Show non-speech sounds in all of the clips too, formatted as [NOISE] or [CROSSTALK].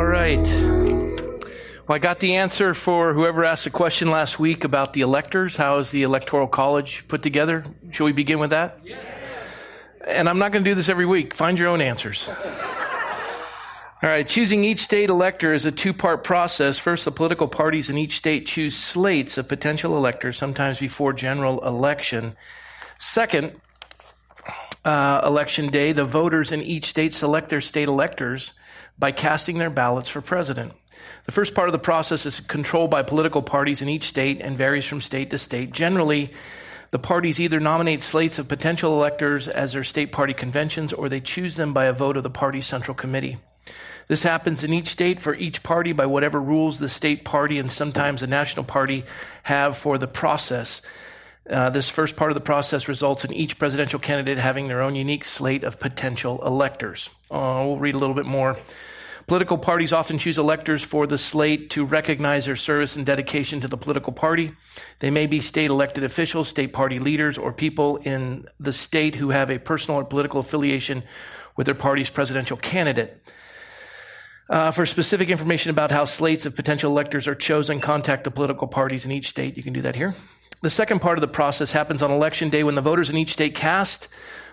All right. Well, I got the answer for whoever asked the question last week about the electors. How is the electoral college put together? Shall we begin with that? Yes. And I'm not going to do this every week. Find your own answers. All right, choosing each state elector is a two part process. First, the political parties in each state choose slates of potential electors, sometimes before general election. Second, uh, election day, the voters in each state select their state electors by casting their ballots for president. The first part of the process is controlled by political parties in each state and varies from state to state. Generally, the parties either nominate slates of potential electors as their state party conventions or they choose them by a vote of the party's central committee. This happens in each state for each party by whatever rules the state party and sometimes the national party have for the process. Uh, this first part of the process results in each presidential candidate having their own unique slate of potential electors. Uh, we'll read a little bit more. Political parties often choose electors for the slate to recognize their service and dedication to the political party. They may be state elected officials, state party leaders, or people in the state who have a personal or political affiliation with their party's presidential candidate. Uh, for specific information about how slates of potential electors are chosen, contact the political parties in each state. You can do that here. The second part of the process happens on election day when the voters in each state cast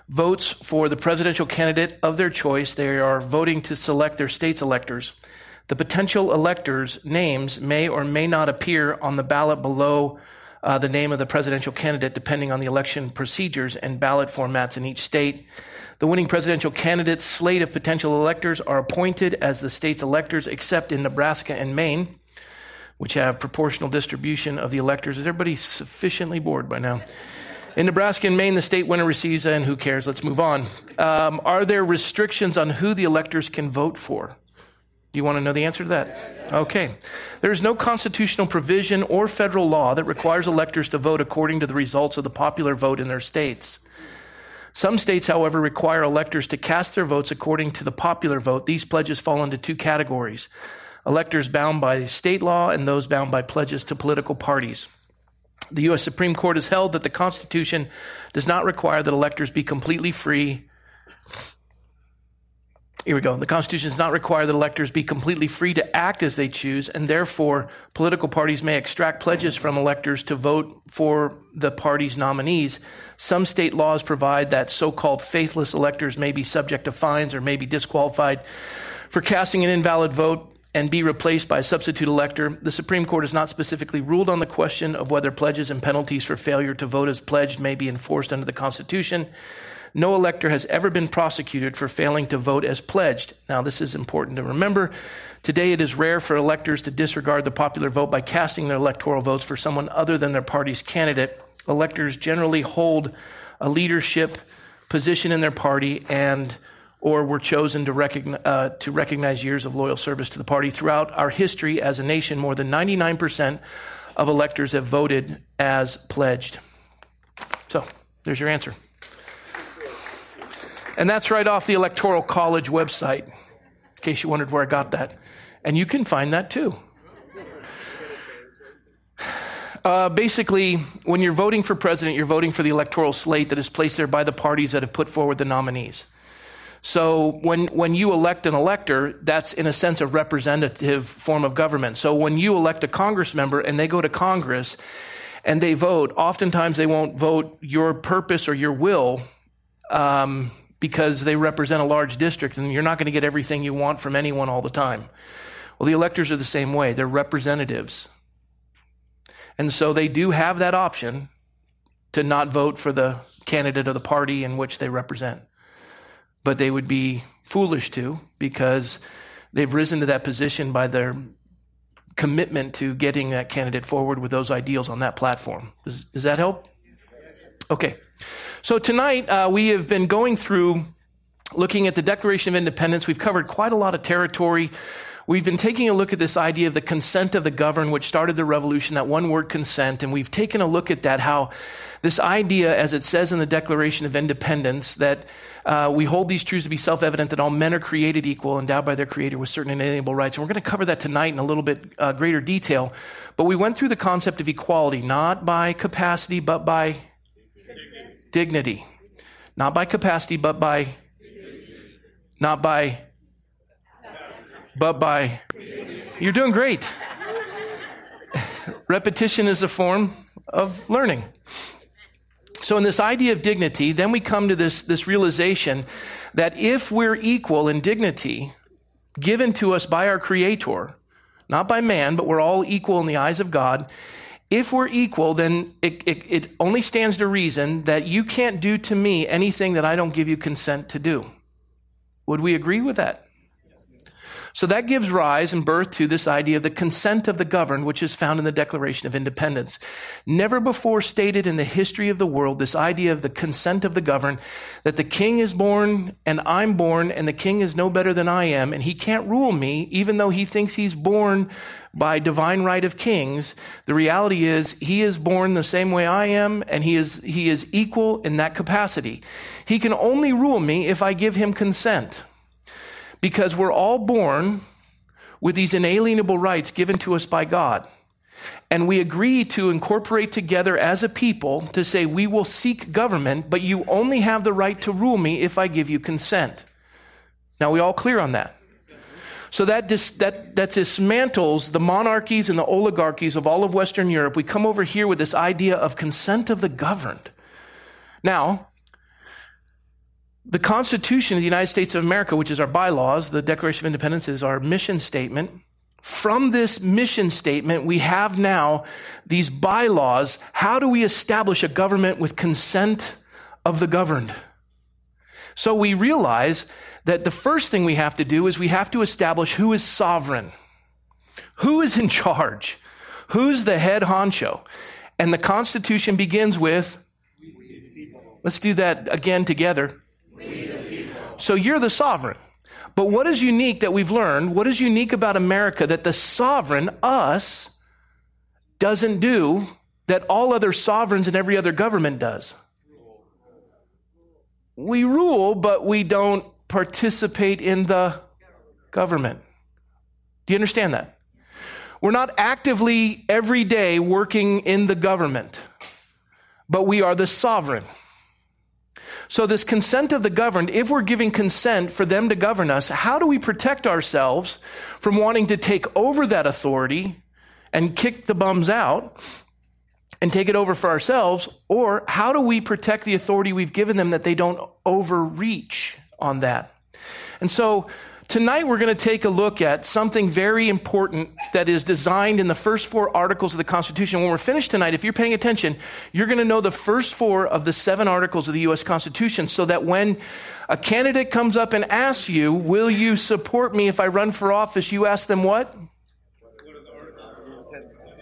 votes for the presidential candidate of their choice. They are voting to select their state's electors. The potential electors' names may or may not appear on the ballot below uh, the name of the presidential candidate, depending on the election procedures and ballot formats in each state. The winning presidential candidate's slate of potential electors are appointed as the state's electors, except in Nebraska and Maine, which have proportional distribution of the electors. Is everybody sufficiently bored by now? In Nebraska and Maine, the state winner receives, and who cares? Let's move on. Um, are there restrictions on who the electors can vote for? Do you want to know the answer to that? Okay. There is no constitutional provision or federal law that requires electors to vote according to the results of the popular vote in their states. Some states, however, require electors to cast their votes according to the popular vote. These pledges fall into two categories electors bound by state law and those bound by pledges to political parties. The U.S. Supreme Court has held that the Constitution does not require that electors be completely free here we go. The Constitution does not require that electors be completely free to act as they choose, and therefore political parties may extract pledges from electors to vote for the party's nominees. Some state laws provide that so-called faithless electors may be subject to fines or may be disqualified for casting an invalid vote and be replaced by a substitute elector. The Supreme Court has not specifically ruled on the question of whether pledges and penalties for failure to vote as pledged may be enforced under the Constitution. No elector has ever been prosecuted for failing to vote as pledged. Now, this is important to remember. Today, it is rare for electors to disregard the popular vote by casting their electoral votes for someone other than their party's candidate. Electors generally hold a leadership position in their party and or were chosen to recognize, uh, to recognize years of loyal service to the party. Throughout our history as a nation, more than 99% of electors have voted as pledged. So, there's your answer. And that's right off the Electoral College website, in case you wondered where I got that. And you can find that too. Uh, basically, when you're voting for president, you're voting for the electoral slate that is placed there by the parties that have put forward the nominees. So when, when you elect an elector, that's in a sense a representative form of government. So when you elect a Congress member and they go to Congress and they vote, oftentimes they won't vote your purpose or your will. Um, because they represent a large district and you're not going to get everything you want from anyone all the time. Well, the electors are the same way. They're representatives. And so they do have that option to not vote for the candidate of the party in which they represent. But they would be foolish to because they've risen to that position by their commitment to getting that candidate forward with those ideals on that platform. Does, does that help? Okay. So tonight, uh, we have been going through looking at the Declaration of Independence. We've covered quite a lot of territory. We've been taking a look at this idea of the consent of the governed, which started the revolution, that one word consent. And we've taken a look at that, how this idea, as it says in the Declaration of Independence, that uh, we hold these truths to be self evident that all men are created equal, endowed by their Creator with certain inalienable rights. And we're going to cover that tonight in a little bit uh, greater detail. But we went through the concept of equality, not by capacity, but by dignity. Not by capacity, but by, not by but by. You're doing great. [LAUGHS] Repetition is a form of learning. So in this idea of dignity, then we come to this, this realization that if we're equal in dignity given to us by our creator, not by man, but we're all equal in the eyes of God, if we're equal, then it, it, it, only stands to reason that you can't do to me anything that I don't give you consent to do. Would we agree with that? So that gives rise and birth to this idea of the consent of the governed, which is found in the Declaration of Independence. Never before stated in the history of the world, this idea of the consent of the governed, that the king is born and I'm born and the king is no better than I am and he can't rule me, even though he thinks he's born by divine right of kings. The reality is he is born the same way I am and he is, he is equal in that capacity. He can only rule me if I give him consent because we're all born with these inalienable rights given to us by God. And we agree to incorporate together as a people to say, we will seek government, but you only have the right to rule me if I give you consent. Now, we all clear on that? So that, dis, that, that dismantles the monarchies and the oligarchies of all of Western Europe. We come over here with this idea of consent of the governed. Now, the Constitution of the United States of America, which is our bylaws, the Declaration of Independence is our mission statement. From this mission statement, we have now these bylaws. How do we establish a government with consent of the governed? So we realize that the first thing we have to do is we have to establish who is sovereign. Who is in charge? Who's the head honcho? And the Constitution begins with, let's do that again together. So you're the sovereign. But what is unique that we've learned? What is unique about America that the sovereign, us, doesn't do that all other sovereigns and every other government does? We rule, but we don't participate in the government. Do you understand that? We're not actively every day working in the government, but we are the sovereign. So, this consent of the governed, if we're giving consent for them to govern us, how do we protect ourselves from wanting to take over that authority and kick the bums out and take it over for ourselves? Or how do we protect the authority we've given them that they don't overreach on that? And so, Tonight, we're going to take a look at something very important that is designed in the first four articles of the Constitution. When we're finished tonight, if you're paying attention, you're going to know the first four of the seven articles of the U.S. Constitution so that when a candidate comes up and asks you, Will you support me if I run for office? you ask them what?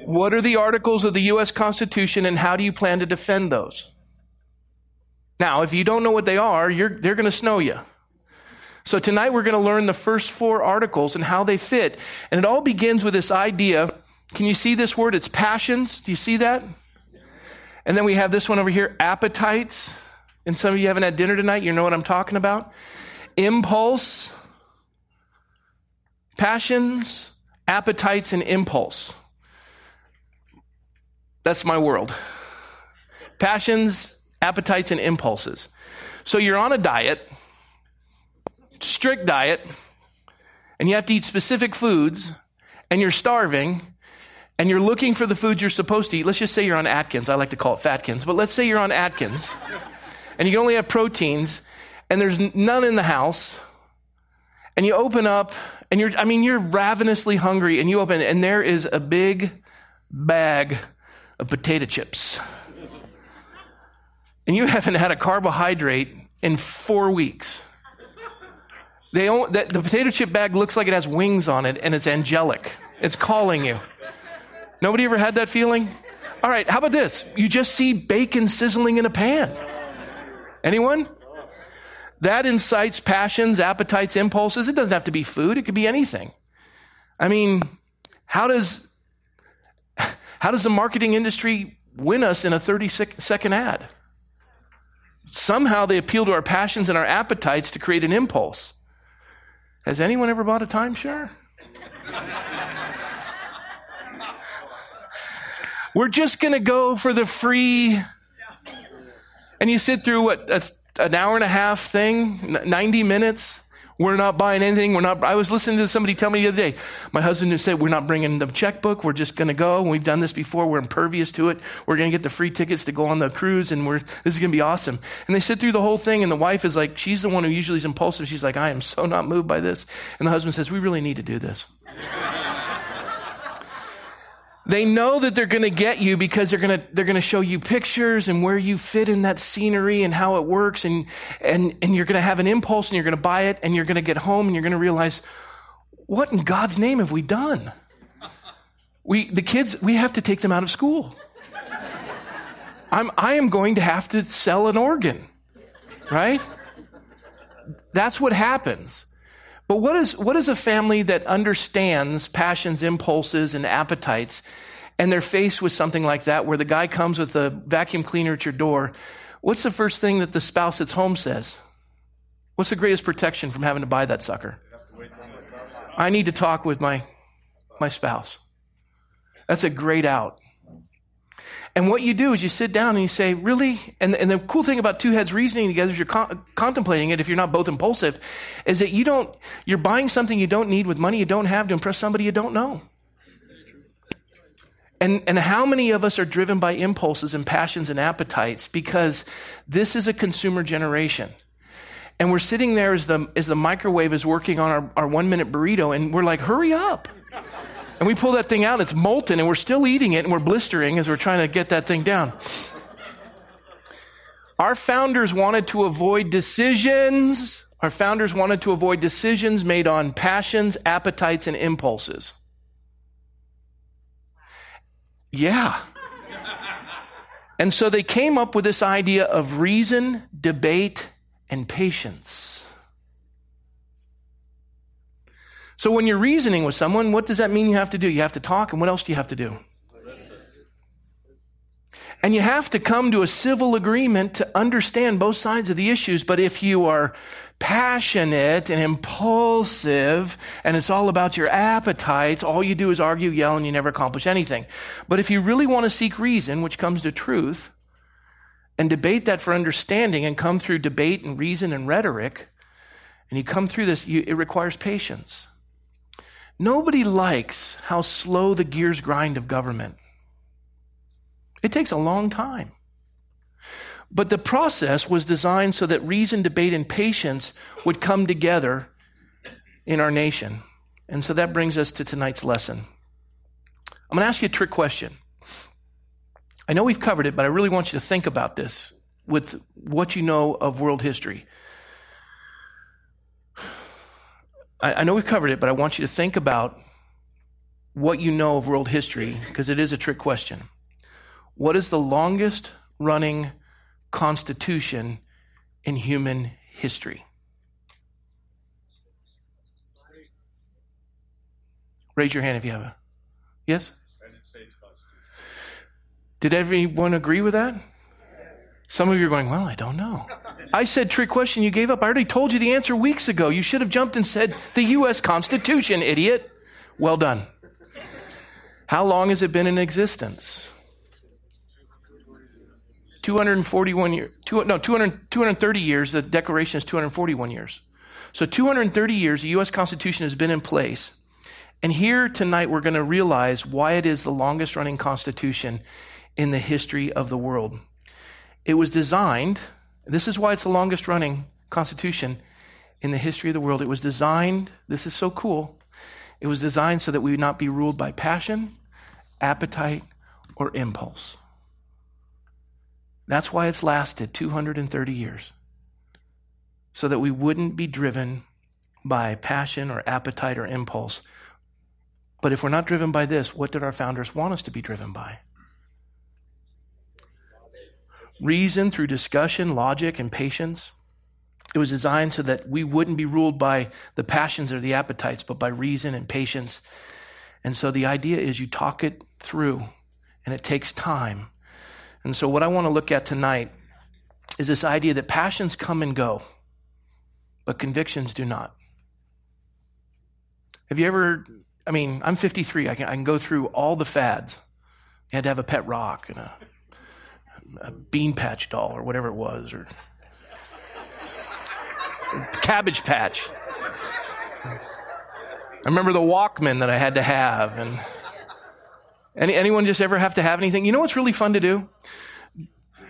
What are the articles of the U.S. Constitution and how do you plan to defend those? Now, if you don't know what they are, they're going to snow you. So tonight we're going to learn the first four articles and how they fit. And it all begins with this idea. Can you see this word? It's passions. Do you see that? And then we have this one over here, appetites. And some of you haven't had dinner tonight. You know what I'm talking about. Impulse, passions, appetites, and impulse. That's my world. Passions, appetites, and impulses. So you're on a diet strict diet and you have to eat specific foods and you're starving and you're looking for the foods you're supposed to eat. Let's just say you're on Atkins. I like to call it Fatkins, but let's say you're on Atkins [LAUGHS] and you only have proteins and there's none in the house and you open up and you're, I mean, you're ravenously hungry and you open and there is a big bag of potato chips. And you [LAUGHS] haven't had a carbohydrate in four weeks. They the, the potato chip bag looks like it has wings on it and it's angelic. It's calling you. Nobody ever had that feeling? All right, how about this? You just see bacon sizzling in a pan. Anyone? That incites passions, appetites, impulses. It doesn't have to be food, it could be anything. I mean, how does how does the marketing industry win us in a 30 second ad? Somehow they appeal to our passions and our appetites to create an impulse. Has anyone ever bought a timeshare? We're just going to go for the free. And you sit through what, a, an hour and a half thing, 90 minutes, We're not buying anything. We're not, I was listening to somebody tell me the other day, my husband said, we're not bringing the checkbook. We're just going to go. We've done this before. We're impervious to it. We're going to get the free tickets to go on the cruise and we're, this is going to be awesome. And they sit through the whole thing and the wife is like, she's the one who usually is impulsive. She's like, I am so not moved by this. And the husband says, we really need to do this. They know that they're going to get you because they're going to, they're going to show you pictures and where you fit in that scenery and how it works. And, and, and you're going to have an impulse and you're going to buy it and you're going to get home and you're going to realize, what in God's name have we done? We, the kids, we have to take them out of school. I'm, I am going to have to sell an organ, right? That's what happens. But what is, what is a family that understands passions, impulses, and appetites, and they're faced with something like that where the guy comes with a vacuum cleaner at your door? What's the first thing that the spouse at home says? What's the greatest protection from having to buy that sucker? I need to talk with my, my spouse. That's a great out. And what you do is you sit down and you say, really? And, and the cool thing about two heads reasoning together is you're con- contemplating it if you're not both impulsive, is that you don't, you're buying something you don't need with money you don't have to impress somebody you don't know. And, and how many of us are driven by impulses and passions and appetites because this is a consumer generation. And we're sitting there as the, as the microwave is working on our, our one minute burrito and we're like, hurry up. And we pull that thing out, it's molten, and we're still eating it, and we're blistering as we're trying to get that thing down. Our founders wanted to avoid decisions. Our founders wanted to avoid decisions made on passions, appetites, and impulses. Yeah. And so they came up with this idea of reason, debate, and patience. So when you're reasoning with someone, what does that mean you have to do? You have to talk, and what else do you have to do? And you have to come to a civil agreement to understand both sides of the issues. But if you are passionate and impulsive and it's all about your appetites, all you do is argue, yell, and you never accomplish anything. But if you really want to seek reason, which comes to truth, and debate that for understanding and come through debate and reason and rhetoric, and you come through this, you, it requires patience. Nobody likes how slow the gears grind of government. It takes a long time. But the process was designed so that reason, debate, and patience would come together in our nation. And so that brings us to tonight's lesson. I'm going to ask you a trick question. I know we've covered it, but I really want you to think about this with what you know of world history. I, I know we've covered it, but I want you to think about what you know of world history, because it is a trick question. What is the longest running constitution in human history? Raise your hand if you have a. Yes? Did everyone agree with that? Some of you are going, well, I don't know. I said trick question, you gave up. I already told you the answer weeks ago. You should have jumped and said the U.S. Constitution, idiot. Well done. How long has it been in existence? 241 years. Two, no, 200, 230 years. The Declaration is 241 years. So 230 years, the U.S. Constitution has been in place. And here tonight, we're going to realize why it is the longest running Constitution in the history of the world. It was designed, this is why it's the longest running constitution in the history of the world. It was designed, this is so cool, it was designed so that we would not be ruled by passion, appetite, or impulse. That's why it's lasted 230 years. So that we wouldn't be driven by passion or appetite or impulse. But if we're not driven by this, what did our founders want us to be driven by? Reason, through discussion, logic, and patience. It was designed so that we wouldn't be ruled by the passions or the appetites, but by reason and patience. And so the idea is you talk it through, and it takes time. And so, what I want to look at tonight is this idea that passions come and go, but convictions do not. Have you ever, I mean, I'm 53, I can, I can go through all the fads. You had to have a pet rock and a a bean patch doll or whatever it was or Cabbage Patch. I remember the Walkman that I had to have. And any, anyone just ever have to have anything? You know what's really fun to do?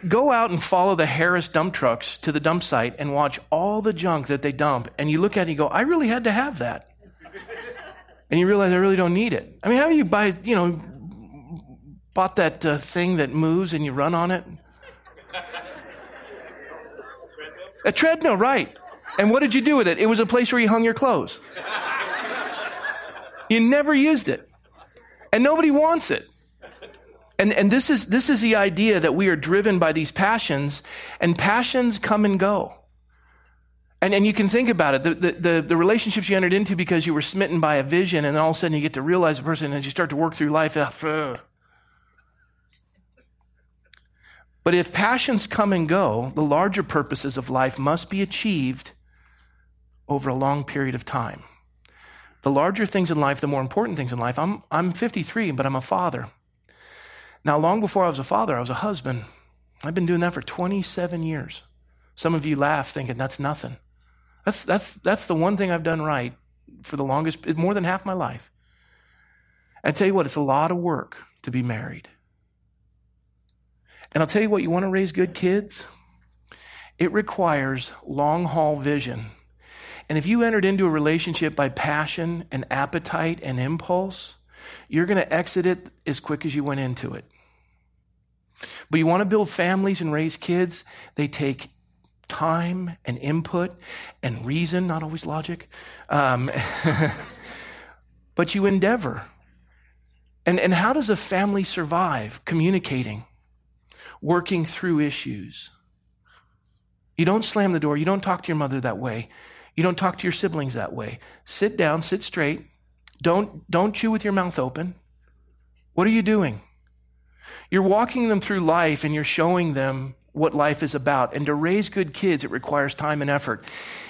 Go out and follow the Harris dump trucks to the dump site and watch all the junk that they dump. And you look at it and you go, I really had to have that. And you realize I really don't need it. I mean, how do you buy, you know, bought that uh, thing that moves and you run on it? A treadmill, right. And what did you do with it? It was a place where you hung your clothes. You never used it. And nobody wants it. And, and this is, this is the idea that we are driven by these passions and passions come and go. And, and you can think about it. The, the, the, the, relationships you entered into because you were smitten by a vision and then all of a sudden you get to realize the person as you start to work through life. Uh, but if passions come and go, the larger purposes of life must be achieved over a long period of time. The larger things in life, the more important things in life. I'm, I'm 53, but I'm a father. Now, long before I was a father, I was a husband. I've been doing that for 27 years. Some of you laugh thinking that's nothing. That's, that's, that's the one thing I've done right for the longest, more than half my life. I tell you what, it's a lot of work to be married. And I'll tell you what, you want to raise good kids? It requires long haul vision and if you entered into a relationship by passion and appetite and impulse, you're going to exit it as quick as you went into it. But you want to build families and raise kids, they take time and input and reason, not always logic. Um, [LAUGHS] but you endeavor. And, and how does a family survive? Communicating, working through issues. You don't slam the door. You don't talk to your mother that way. You don't talk to your siblings that way. Sit down, sit straight. Don't, don't chew with your mouth open. What are you doing? You're walking them through life and you're showing them what life is about. And to raise good kids, it requires time and effort.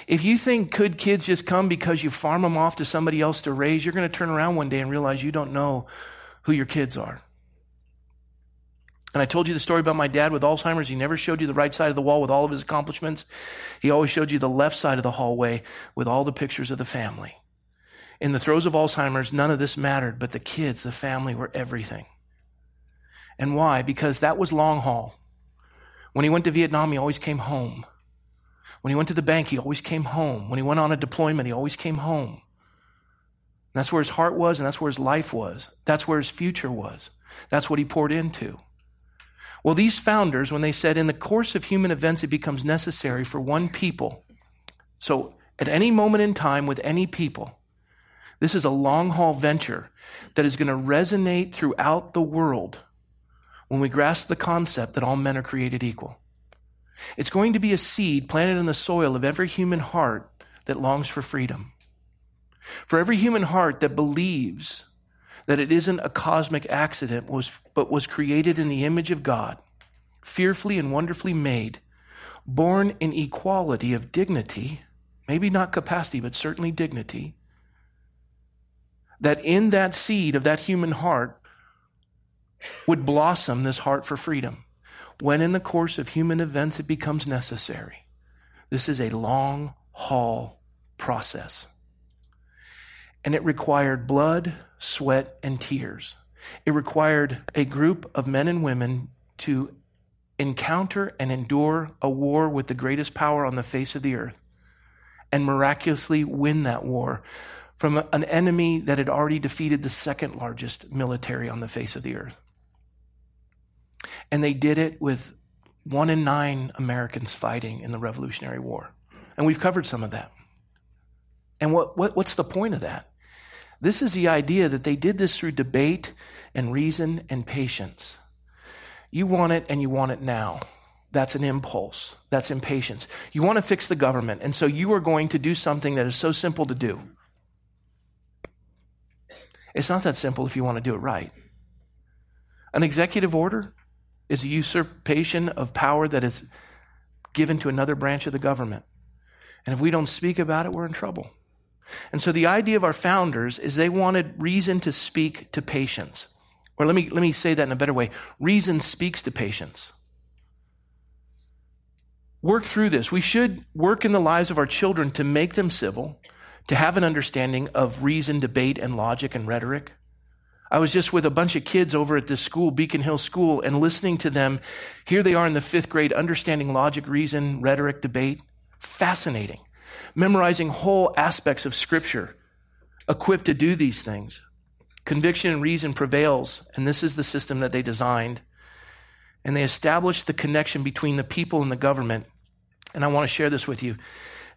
If you think good kids just come because you farm them off to somebody else to raise, you're going to turn around one day and realize you don't know who your kids are. And I told you the story about my dad with Alzheimer's. He never showed you the right side of the wall with all of his accomplishments. He always showed you the left side of the hallway with all the pictures of the family. In the throes of Alzheimer's, none of this mattered, but the kids, the family were everything. And why? Because that was long haul. When he went to Vietnam, he always came home. When he went to the bank, he always came home. When he went on a deployment, he always came home. That's where his heart was, and that's where his life was. That's where his future was. That's what he poured into. Well, these founders, when they said in the course of human events, it becomes necessary for one people. So at any moment in time with any people, this is a long haul venture that is going to resonate throughout the world when we grasp the concept that all men are created equal. It's going to be a seed planted in the soil of every human heart that longs for freedom. For every human heart that believes that it isn't a cosmic accident, was, but was created in the image of God, fearfully and wonderfully made, born in equality of dignity, maybe not capacity, but certainly dignity, that in that seed of that human heart would blossom this heart for freedom when in the course of human events it becomes necessary. This is a long haul process. And it required blood, sweat, and tears. It required a group of men and women to encounter and endure a war with the greatest power on the face of the earth and miraculously win that war from an enemy that had already defeated the second largest military on the face of the earth. And they did it with one in nine Americans fighting in the Revolutionary War. And we've covered some of that. And what, what, what's the point of that? This is the idea that they did this through debate and reason and patience. You want it and you want it now. That's an impulse. That's impatience. You want to fix the government, and so you are going to do something that is so simple to do. It's not that simple if you want to do it right. An executive order is a usurpation of power that is given to another branch of the government. And if we don't speak about it, we're in trouble. And so the idea of our founders is they wanted reason to speak to patience. Or let me, let me say that in a better way. Reason speaks to patience. work through this. We should work in the lives of our children to make them civil, to have an understanding of reason, debate, and logic and rhetoric. I was just with a bunch of kids over at this school, Beacon Hill School, and listening to them. Here they are in the fifth grade, understanding logic, reason, rhetoric, debate. Fascinating. Memorizing whole aspects of scripture, equipped to do these things. Conviction and reason prevails, and this is the system that they designed. And they established the connection between the people and the government. And I want to share this with you.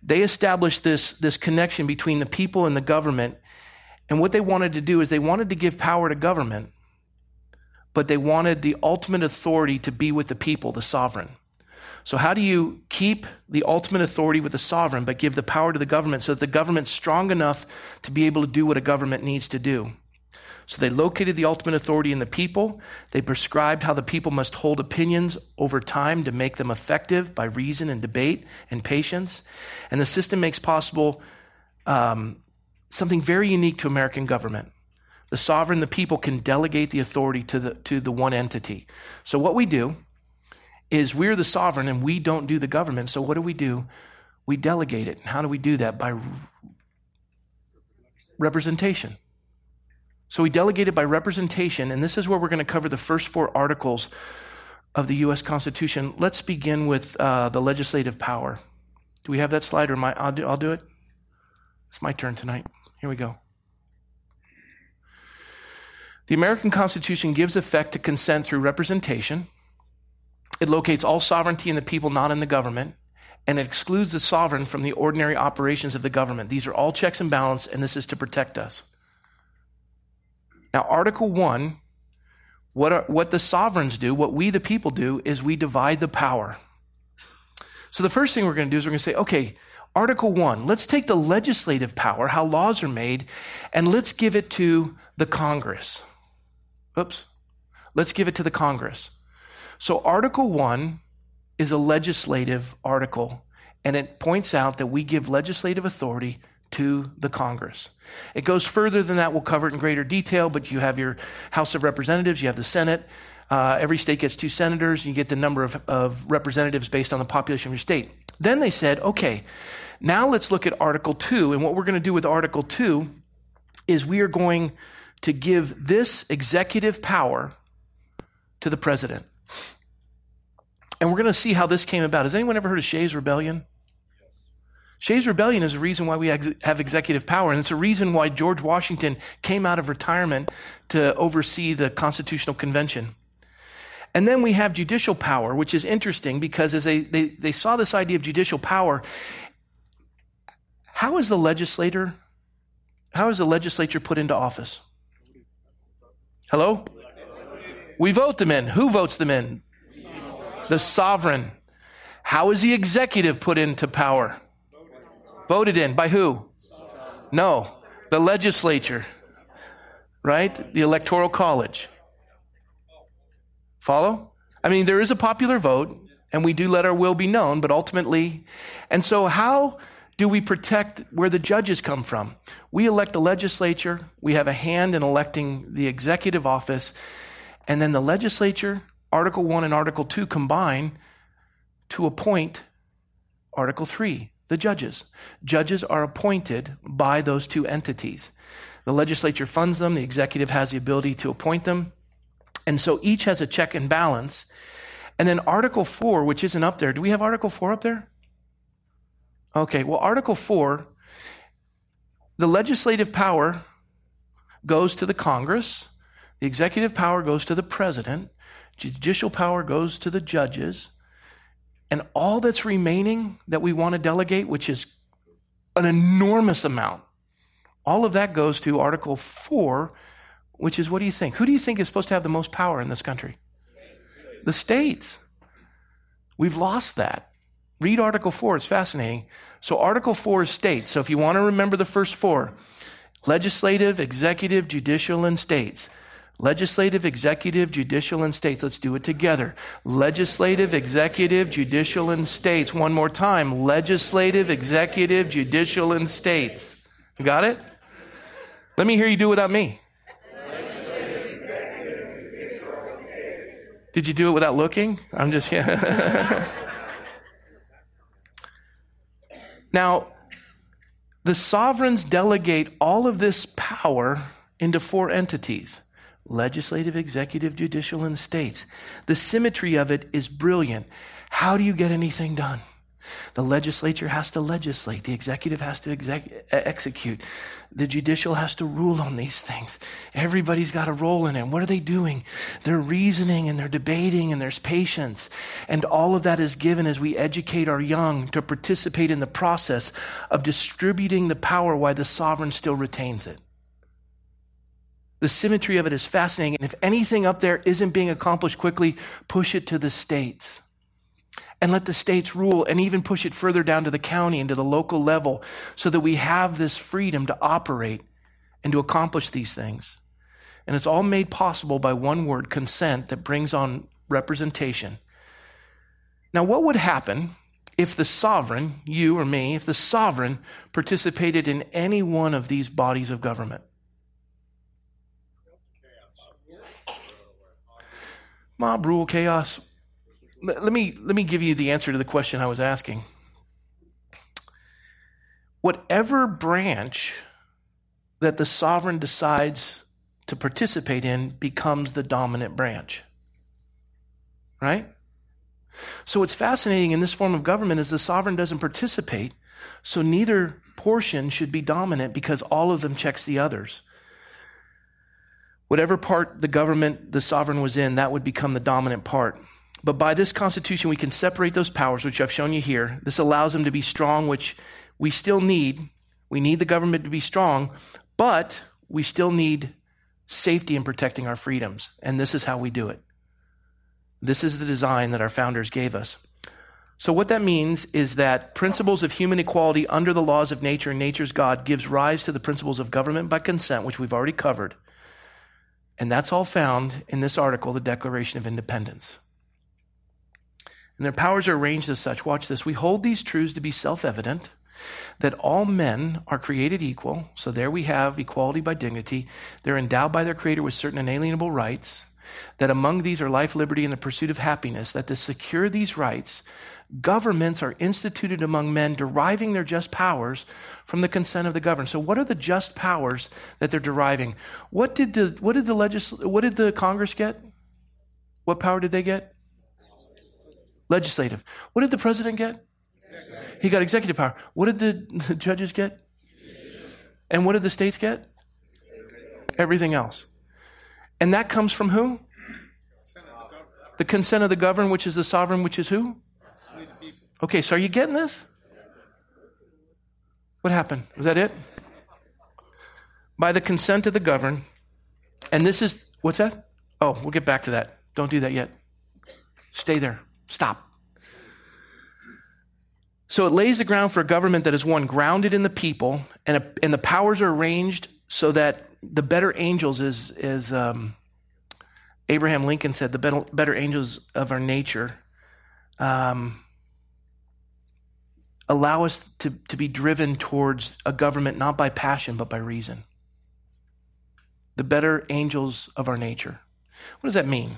They established this, this connection between the people and the government and what they wanted to do is they wanted to give power to government, but they wanted the ultimate authority to be with the people, the sovereign. So, how do you keep the ultimate authority with the sovereign, but give the power to the government so that the government's strong enough to be able to do what a government needs to do? So, they located the ultimate authority in the people. They prescribed how the people must hold opinions over time to make them effective by reason and debate and patience. And the system makes possible um, something very unique to American government. The sovereign, the people can delegate the authority to the, to the one entity. So what we do is we're the sovereign and we don't do the government. So what do we do? We delegate it. How do we do that? By representation. So we delegate it by representation, and this is where we're going to cover the first four articles of the U.S. Constitution. Let's begin with uh, the legislative power. Do we have that slide, or my? I'll do, I'll do it. It's my turn tonight. Here we go. The American Constitution gives effect to consent through representation. It locates all sovereignty in the people, not in the government, and it excludes the sovereign from the ordinary operations of the government. These are all checks and balance, and this is to protect us. Now, Article 1, what, are, what the sovereigns do, what we the people do, is we divide the power. So the first thing we're going to do is we're going to say, okay, Article 1, let's take the legislative power, how laws are made, and let's give it to the Congress. Oops. Let's give it to the Congress. So, Article 1 is a legislative article, and it points out that we give legislative authority to the Congress. It goes further than that. We'll cover it in greater detail, but you have your House of Representatives, you have the Senate. Uh, every state gets two senators. And you get the number of, of representatives based on the population of your state. Then they said, okay, now let's look at Article 2. And what we're going to do with Article 2 is we are going to give this executive power to the president. And we're going to see how this came about. Has anyone ever heard of Shays Rebellion? Shays Rebellion is a reason why we have executive power, and it's a reason why George Washington came out of retirement to oversee the Constitutional Convention. And then we have judicial power, which is interesting because as they, they, they saw this idea of judicial power, how is the legislator, how is the legislature put into office? Hello? We vote them in. Who votes them in? The sovereign. How is the executive put into power? Voted in. By who? No. The legislature. Right? The electoral college. Follow? I mean, there is a popular vote, and we do let our will be known, but ultimately, and so how do we protect where the judges come from? We elect the legislature, we have a hand in electing the executive office, and then the legislature, Article 1 and Article 2 combine to appoint Article 3, the judges. Judges are appointed by those two entities. The legislature funds them, the executive has the ability to appoint them. And so each has a check and balance. And then Article 4, which isn't up there. Do we have Article 4 up there? Okay, well, Article 4, the legislative power goes to the Congress, the executive power goes to the president, judicial power goes to the judges, and all that's remaining that we want to delegate, which is an enormous amount, all of that goes to Article 4, which is what do you think? Who do you think is supposed to have the most power in this country? The states. We've lost that. Read Article 4, it's fascinating. So, Article 4 is states. So, if you want to remember the first four legislative, executive, judicial, and states. Legislative, executive, judicial, and states. Let's do it together. Legislative, executive, judicial, and states. One more time. Legislative, executive, judicial, and states. You got it? Let me hear you do it without me. Did you do it without looking? I'm just, [LAUGHS] yeah. Now, the sovereigns delegate all of this power into four entities legislative, executive, judicial, and states. The symmetry of it is brilliant. How do you get anything done? The legislature has to legislate. The executive has to exec- execute. The judicial has to rule on these things. Everybody's got a role in it. What are they doing? They're reasoning and they're debating and there's patience. And all of that is given as we educate our young to participate in the process of distributing the power while the sovereign still retains it. The symmetry of it is fascinating. And if anything up there isn't being accomplished quickly, push it to the states. And let the states rule and even push it further down to the county and to the local level so that we have this freedom to operate and to accomplish these things. And it's all made possible by one word, consent, that brings on representation. Now, what would happen if the sovereign, you or me, if the sovereign participated in any one of these bodies of government? Mob rule, chaos. Let me, let me give you the answer to the question I was asking. Whatever branch that the sovereign decides to participate in becomes the dominant branch. Right? So what's fascinating in this form of government is the sovereign doesn't participate, so neither portion should be dominant because all of them checks the others. Whatever part the government, the sovereign was in, that would become the dominant part. But by this constitution, we can separate those powers, which I've shown you here. This allows them to be strong, which we still need. We need the government to be strong, but we still need safety in protecting our freedoms. And this is how we do it. This is the design that our founders gave us. So, what that means is that principles of human equality under the laws of nature and nature's God gives rise to the principles of government by consent, which we've already covered. And that's all found in this article, the Declaration of Independence. And their powers are arranged as such. Watch this. We hold these truths to be self evident that all men are created equal. So there we have equality by dignity. They're endowed by their Creator with certain inalienable rights. That among these are life, liberty, and the pursuit of happiness. That to secure these rights, governments are instituted among men, deriving their just powers from the consent of the governed. So, what are the just powers that they're deriving? What did the what did the legisl- what did the Congress get? What power did they get? Legislative. What did the president get? He got executive power. What did the, the judges get? And what did the states get? Everything else. And that comes from who? The consent of the governed, which is the sovereign, which is who? Okay, so are you getting this? What happened? Was that it? By the consent of the governed, and this is, what's that? Oh, we'll get back to that. Don't do that yet. Stay there. Stop. So it lays the ground for a government that is one grounded in the people, and, a, and the powers are arranged so that the better angels is, is um, Abraham Lincoln said, the better, better angels of our nature um, allow us to, to be driven towards a government not by passion, but by reason. The better angels of our nature. What does that mean?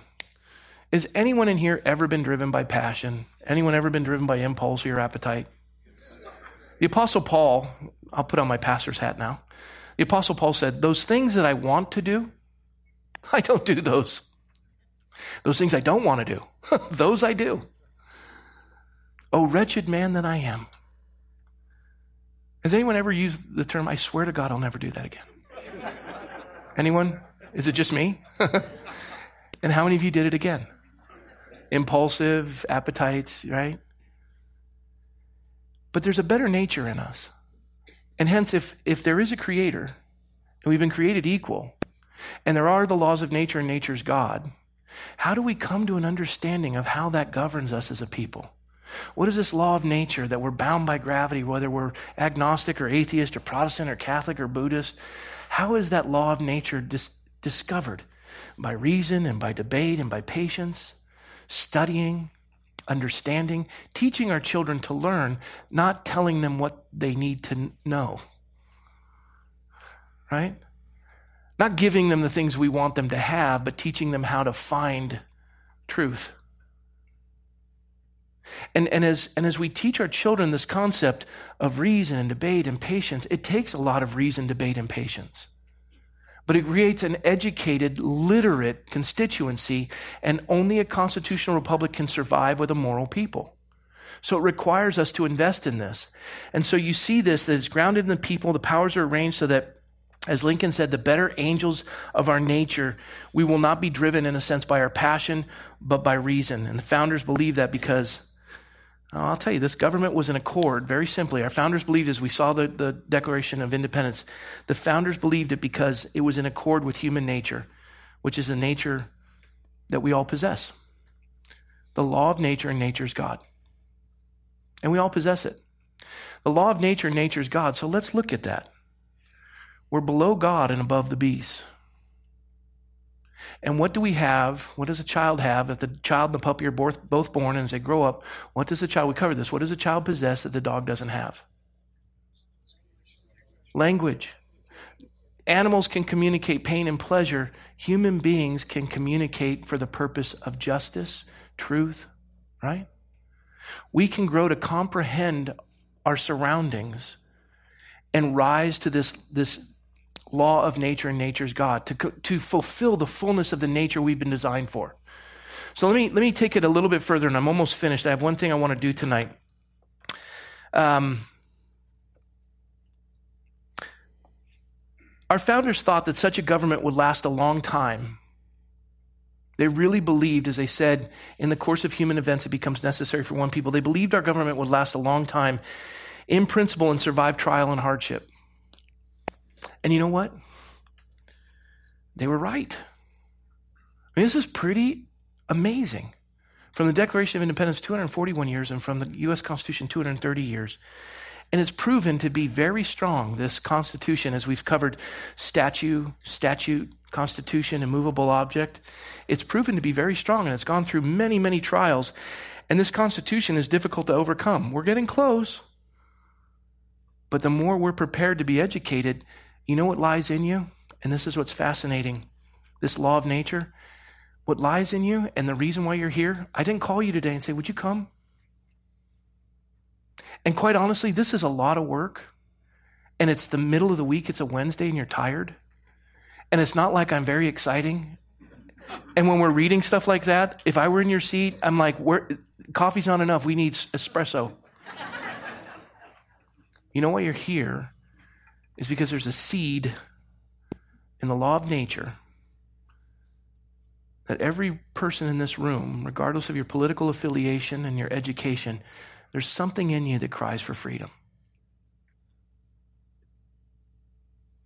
Is anyone in here ever been driven by passion? Anyone ever been driven by impulse or your appetite? The Apostle Paul, I'll put on my pastor's hat now. The Apostle Paul said, Those things that I want to do, [LAUGHS] I don't do those. Those things I don't want to do, [LAUGHS] those I do. Oh, wretched man that I am. Has anyone ever used the term, I swear to God, I'll never do that again? Anyone? Is it just me? [LAUGHS] and how many of you did it again? Impulsive appetites, right? But there's a better nature in us. And hence, if, if there is a creator, and we've been created equal, and there are the laws of nature and nature's God, how do we come to an understanding of how that governs us as a people? What is this law of nature that we're bound by gravity, whether we're agnostic or atheist or Protestant or Catholic or Buddhist? How is that law of nature dis- discovered? By reason and by debate and by patience, studying, understanding, teaching our children to learn, not telling them what they need to know. Right? Not giving them the things we want them to have, but teaching them how to find truth. And, and, as, and as we teach our children this concept of reason and debate and patience, it takes a lot of reason, debate, and patience. But it creates an educated, literate constituency, and only a constitutional republic can survive with a moral people. So it requires us to invest in this. And so you see this that it's grounded in the people, the powers are arranged so that as Lincoln said, the better angels of our nature, we will not be driven in a sense by our passion, but by reason. And the founders believed that because I'll tell you, this government was in accord, very simply. Our founders believed, as we saw the, the Declaration of Independence, the founders believed it because it was in accord with human nature, which is the nature that we all possess. The law of nature, and nature is God. And we all possess it. The law of nature, and nature is God. So let's look at that. We're below God and above the beasts. And what do we have? What does a child have? If the child and the puppy are both, born and as they grow up, what does the child, we covered this, what does a child possess that the dog doesn't have? Language. Animals can communicate pain and pleasure. Human beings can communicate for the purpose of justice, truth, right? We can grow to comprehend our surroundings and rise to this, this law of nature and nature's God, to, to fulfill the fullness of the nature we've been designed for. So let me, let me take it a little bit further, and I'm almost finished. I have one thing I want to do tonight. Um, our founders thought that such a government would last a long time. They really believed, as they said, in the course of human events, it becomes necessary for one people. They believed our government would last a long time in principle and survive trial and hardship. And you know what? They were right. I mean, this is pretty amazing. From the Declaration of Independence, 241 years, and from the U.S. Constitution, 230 years. And it's proven to be very strong, this Constitution, as we've covered statute, statute, Constitution, immovable object. It's proven to be very strong, and it's gone through many, many trials. And this Constitution is difficult to overcome. We're getting close. But the more we're prepared to be educated, you know what lies in you? And this is what's fascinating this law of nature. What lies in you and the reason why you're here, I didn't call you today and say, Would you come? And quite honestly, this is a lot of work. And it's the middle of the week, it's a Wednesday, and you're tired. And it's not like I'm very exciting. And when we're reading stuff like that, if I were in your seat, I'm like, coffee's not enough. We need espresso. you know why you're here? Is because there's a seed in the law of nature that every person in this room, regardless of your political affiliation and your education, there's something in you that cries for freedom.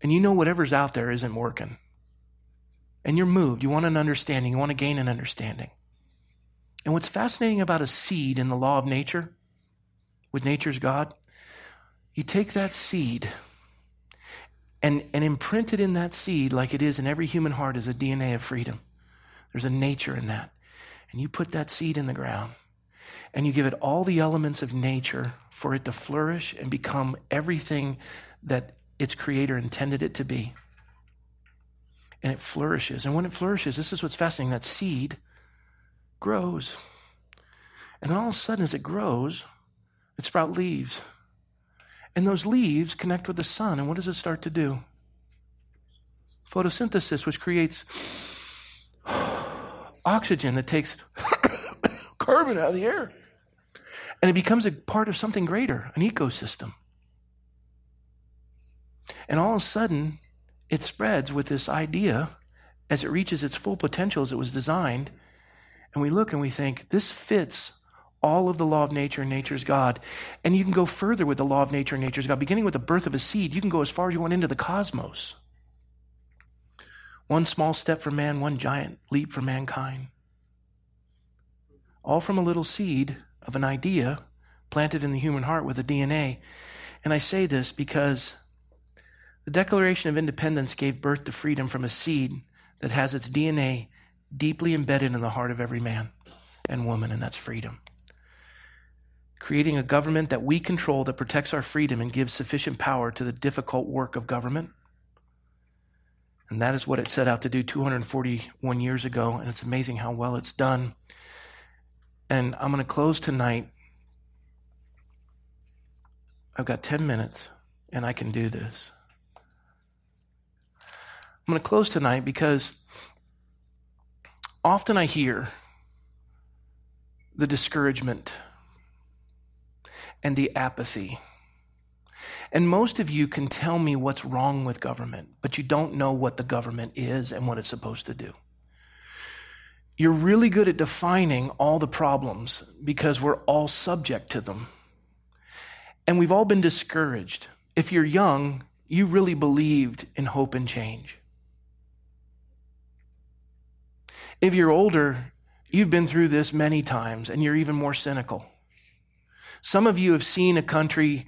And you know whatever's out there isn't working. And you're moved. You want an understanding. You want to gain an understanding. And what's fascinating about a seed in the law of nature, with nature's God, you take that seed and, and imprinted in that seed, like it is in every human heart, is a DNA of freedom. There's a nature in that. And you put that seed in the ground and you give it all the elements of nature for it to flourish and become everything that its creator intended it to be. And it flourishes. And when it flourishes, this is what's fascinating that seed grows. And then all of a sudden, as it grows, it sprouts leaves. And those leaves connect with the sun. And what does it start to do? Photosynthesis, which creates [SIGHS] oxygen that takes [COUGHS] carbon out of the air. And it becomes a part of something greater, an ecosystem. And all of a sudden, it spreads with this idea as it reaches its full potential as it was designed. And we look and we think, this fits all of the law of nature and nature's God. And you can go further with the law of nature and nature's God. Beginning with the birth of a seed, you can go as far as you want into the cosmos. One small step for man, one giant leap for mankind. All from a little seed of an idea planted in the human heart with a DNA. And I say this because the Declaration of Independence gave birth to freedom from a seed that has its DNA deeply embedded in the heart of every man and woman, and that's freedom creating a government that we control that protects our freedom and gives sufficient power to the difficult work of government. And that is what it set out to do 241 years ago, and it's amazing how well it's done. And I'm going to close tonight I've got 10 minutes and I can do this. I'm going to close tonight because often I hear the discouragement and the apathy. And most of you can tell me what's wrong with government, but you don't know what the government is and what it's supposed to do. You're really good at defining all the problems because we're all subject to them. And we've all been discouraged. If you're young, you really believed in hope and change. If you're older, you've been through this many times and you're even more cynical. Some of you have seen a country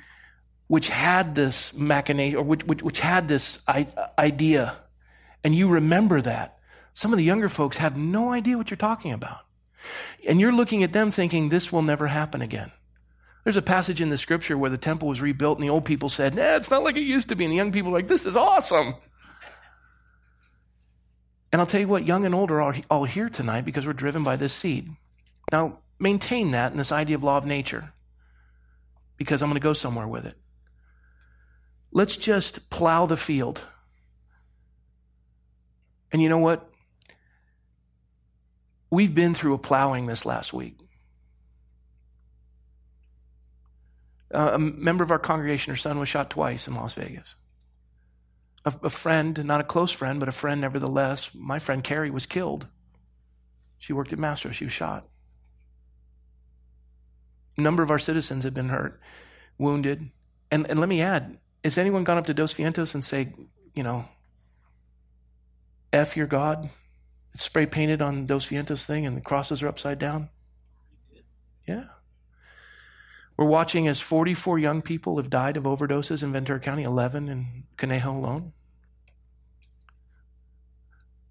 which had this machination or which, which, which had this idea and you remember that. Some of the younger folks have no idea what you're talking about. And you're looking at them thinking this will never happen again. There's a passage in the scripture where the temple was rebuilt and the old people said, nah, it's not like it used to be. And the young people are like, this is awesome. And I'll tell you what, young and old are all here tonight because we're driven by this seed. Now, maintain that in this idea of law of nature because I'm going to go somewhere with it. Let's just plow the field. And you know what? We've been through a plowing this last week. A member of our congregation, her son was shot twice in Las Vegas a, a friend, not a close friend, but a friend nevertheless, my friend Carrie was killed. She worked at Mastro. She was shot. Number of our citizens have been hurt, wounded. And, and let me add, has anyone gone up to Dos Vientos and say, you know, F your God? It's spray painted on Dos Vientos thing and the crosses are upside down? Yeah. We're watching as 44 young people have died of overdoses in Ventura County, 11 in Conejo alone.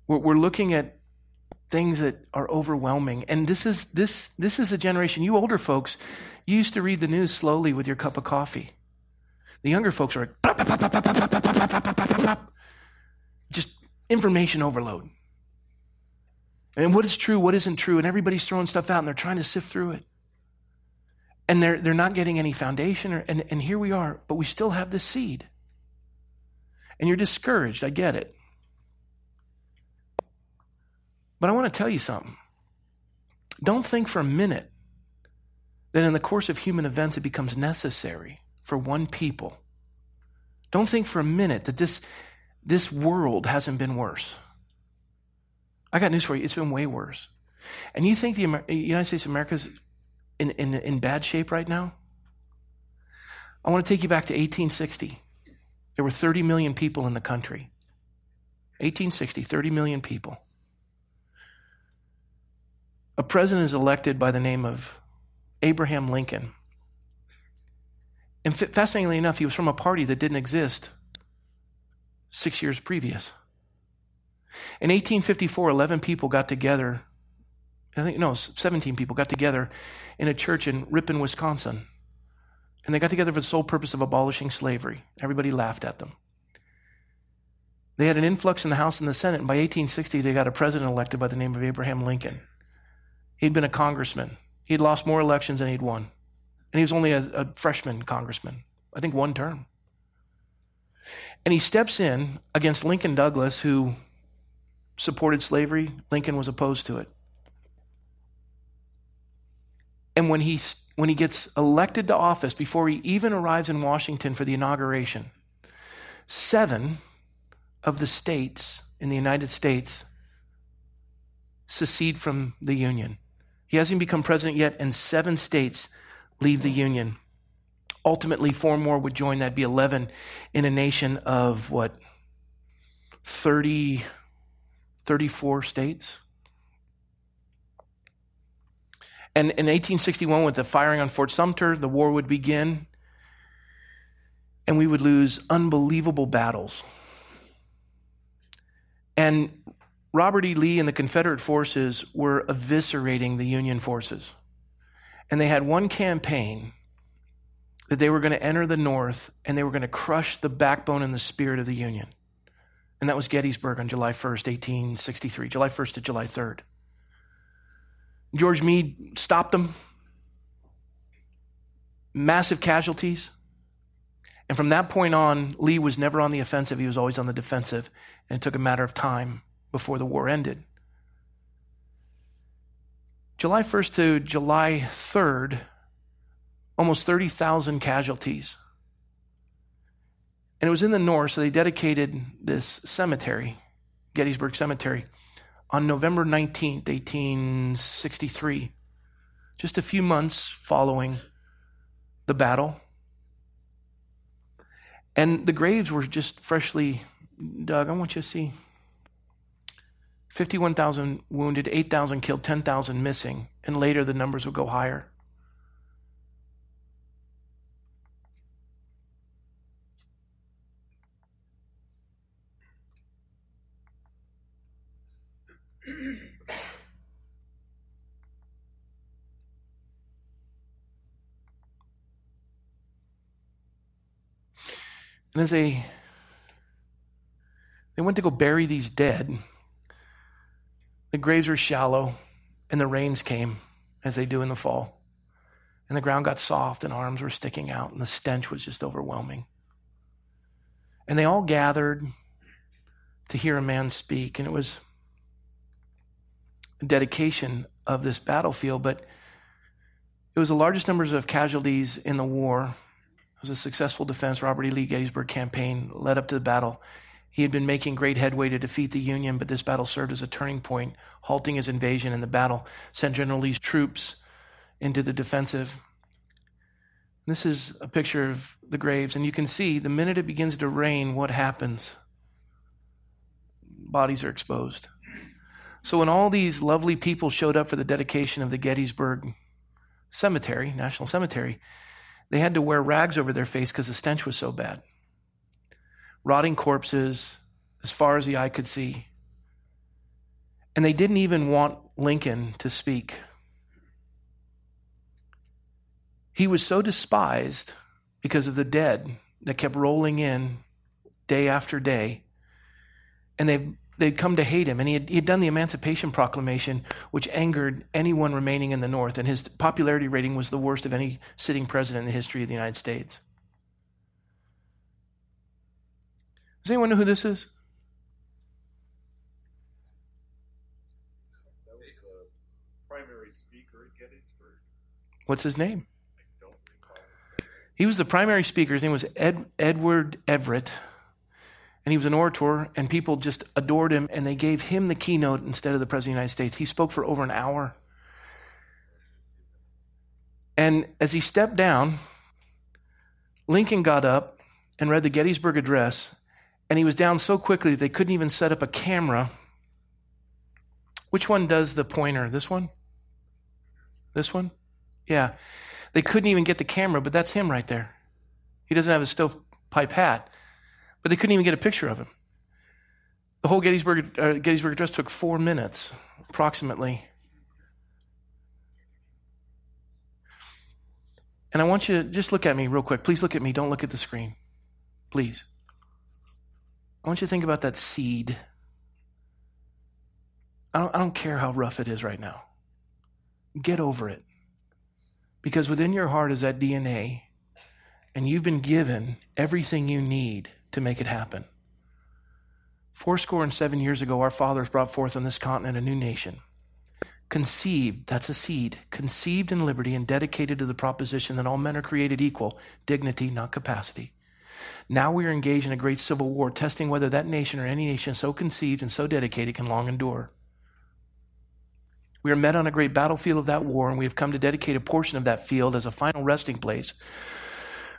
We're looking at things that are overwhelming. And this is, this, this is a generation, you older folks, you used to read the news slowly with your cup of coffee. The younger folks are just information overload. And what is true, what isn't true, and everybody's throwing stuff out and they're trying to sift through it and they're, they're not getting any foundation. Or, and, and here we are, but we still have this seed. And you're discouraged. I get it. But I want to tell you something. Don't think for a minute that in the course of human events it becomes necessary for one people. Don't think for a minute that this, this world hasn't been worse. I got news for you. It's been way worse. And you think the United States of America is in, in, in bad shape right now? I want to take you back to 1860. There were 30 million people in the country. 1860, 30 million people. A president is elected by the name of Abraham Lincoln. And fascinatingly enough, he was from a party that didn't exist six years previous. In 1854, 11 people got together I think, no, 17 people got together in a church in Ripon, Wisconsin. And they got together for the sole purpose of abolishing slavery. Everybody laughed at them. They had an influx in the House and the Senate, and by 1860, they got a president elected by the name of Abraham Lincoln. He'd been a congressman. He'd lost more elections than he'd won. And he was only a, a freshman congressman, I think one term. And he steps in against Lincoln Douglas, who supported slavery. Lincoln was opposed to it. And when he, when he gets elected to office, before he even arrives in Washington for the inauguration, seven of the states in the United States secede from the Union. He hasn't become president yet, and seven states leave the Union. Ultimately, four more would join. That'd be 11 in a nation of what? 30, 34 states? And in 1861, with the firing on Fort Sumter, the war would begin, and we would lose unbelievable battles. And Robert E. Lee and the Confederate forces were eviscerating the Union forces. And they had one campaign that they were going to enter the North and they were going to crush the backbone and the spirit of the Union. And that was Gettysburg on July 1st, 1863, July 1st to July 3rd. George Meade stopped them. Massive casualties. And from that point on, Lee was never on the offensive. He was always on the defensive. And it took a matter of time before the war ended. July 1st to July 3rd, almost 30,000 casualties. And it was in the north, so they dedicated this cemetery, Gettysburg Cemetery, on November 19th, 1863, just a few months following the battle. And the graves were just freshly dug. I want you to see 51,000 wounded, 8,000 killed, 10,000 missing, and later the numbers would go higher. And as they they went to go bury these dead, the graves were shallow, and the rains came as they do in the fall. And the ground got soft, and arms were sticking out, and the stench was just overwhelming. And they all gathered to hear a man speak, and it was a dedication of this battlefield, but it was the largest numbers of casualties in the war it was a successful defense. Robert E. Lee Gettysburg campaign led up to the battle. He had been making great headway to defeat the Union, but this battle served as a turning point, halting his invasion, and the battle sent General Lee's troops into the defensive. This is a picture of the graves, and you can see the minute it begins to rain, what happens? Bodies are exposed. So when all these lovely people showed up for the dedication of the Gettysburg Cemetery, National Cemetery, they had to wear rags over their face because the stench was so bad. Rotting corpses as far as the eye could see. And they didn't even want Lincoln to speak. He was so despised because of the dead that kept rolling in day after day. And they they'd come to hate him. And he had, he had done the Emancipation Proclamation, which angered anyone remaining in the North. And his popularity rating was the worst of any sitting president in the history of the United States. Does anyone know who this is? That was the primary speaker at Gettysburg. What's his name? He was the primary speaker. His name was Ed, Edward Everett and he was an orator, and people just adored him, and they gave him the keynote instead of the President of the United States. He spoke for over an hour. And as he stepped down, Lincoln got up and read the Gettysburg Address, and he was down so quickly they couldn't even set up a camera. Which one does the pointer? This one? This one? Yeah. They couldn't even get the camera, but that's him right there. He doesn't have a stovepipe hat but they couldn't even get a picture of him. The whole Gettysburg, uh, Gettysburg Address took four minutes, approximately. And I want you to just look at me real quick. Please look at me. Don't look at the screen. Please. I want you to think about that seed. I don't, I don't care how rough it is right now. Get over it. Because within your heart is that DNA, and you've been given everything you need to make it happen. Fourscore and seven years ago, our fathers brought forth on this continent a new nation. Conceived, that's a seed, conceived in liberty and dedicated to the proposition that all men are created equal, dignity, not capacity. Now we are engaged in a great civil war, testing whether that nation or any nation so conceived and so dedicated can long endure. We are met on a great battlefield of that war, and we have come to dedicate a portion of that field as a final resting place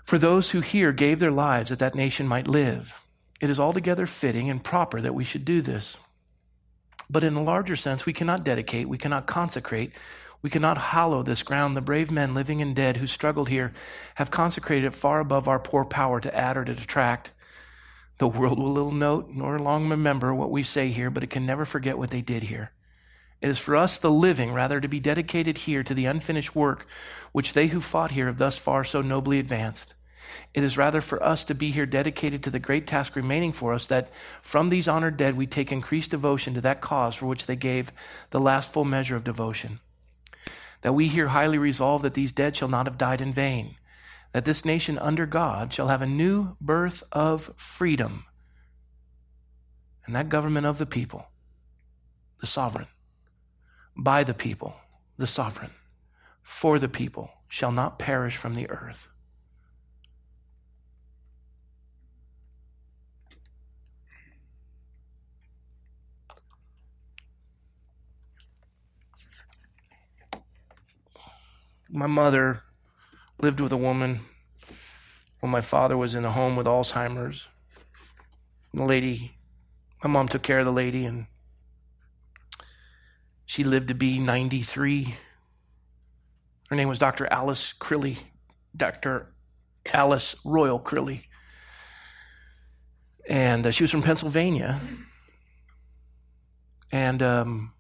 for those who here gave their lives that that nation might live. It is altogether fitting and proper that we should do this. But in a larger sense, we cannot dedicate, we cannot consecrate, we cannot hallow this ground. The brave men, living and dead, who struggled here, have consecrated it far above our poor power to add or to detract. The world will little note nor long remember what we say here, but it can never forget what they did here. It is for us, the living, rather, to be dedicated here to the unfinished work which they who fought here have thus far so nobly advanced. It is rather for us to be here dedicated to the great task remaining for us that from these honored dead we take increased devotion to that cause for which they gave the last full measure of devotion. That we here highly resolve that these dead shall not have died in vain, that this nation under God shall have a new birth of freedom. And that government of the people, the sovereign, by the people, the sovereign, for the people, shall not perish from the earth. My mother lived with a woman when my father was in a home with Alzheimer's. The lady, my mom took care of the lady, and she lived to be 93. Her name was Dr. Alice Crilly, Dr. Alice Royal Crilly. And uh, she was from Pennsylvania. And um,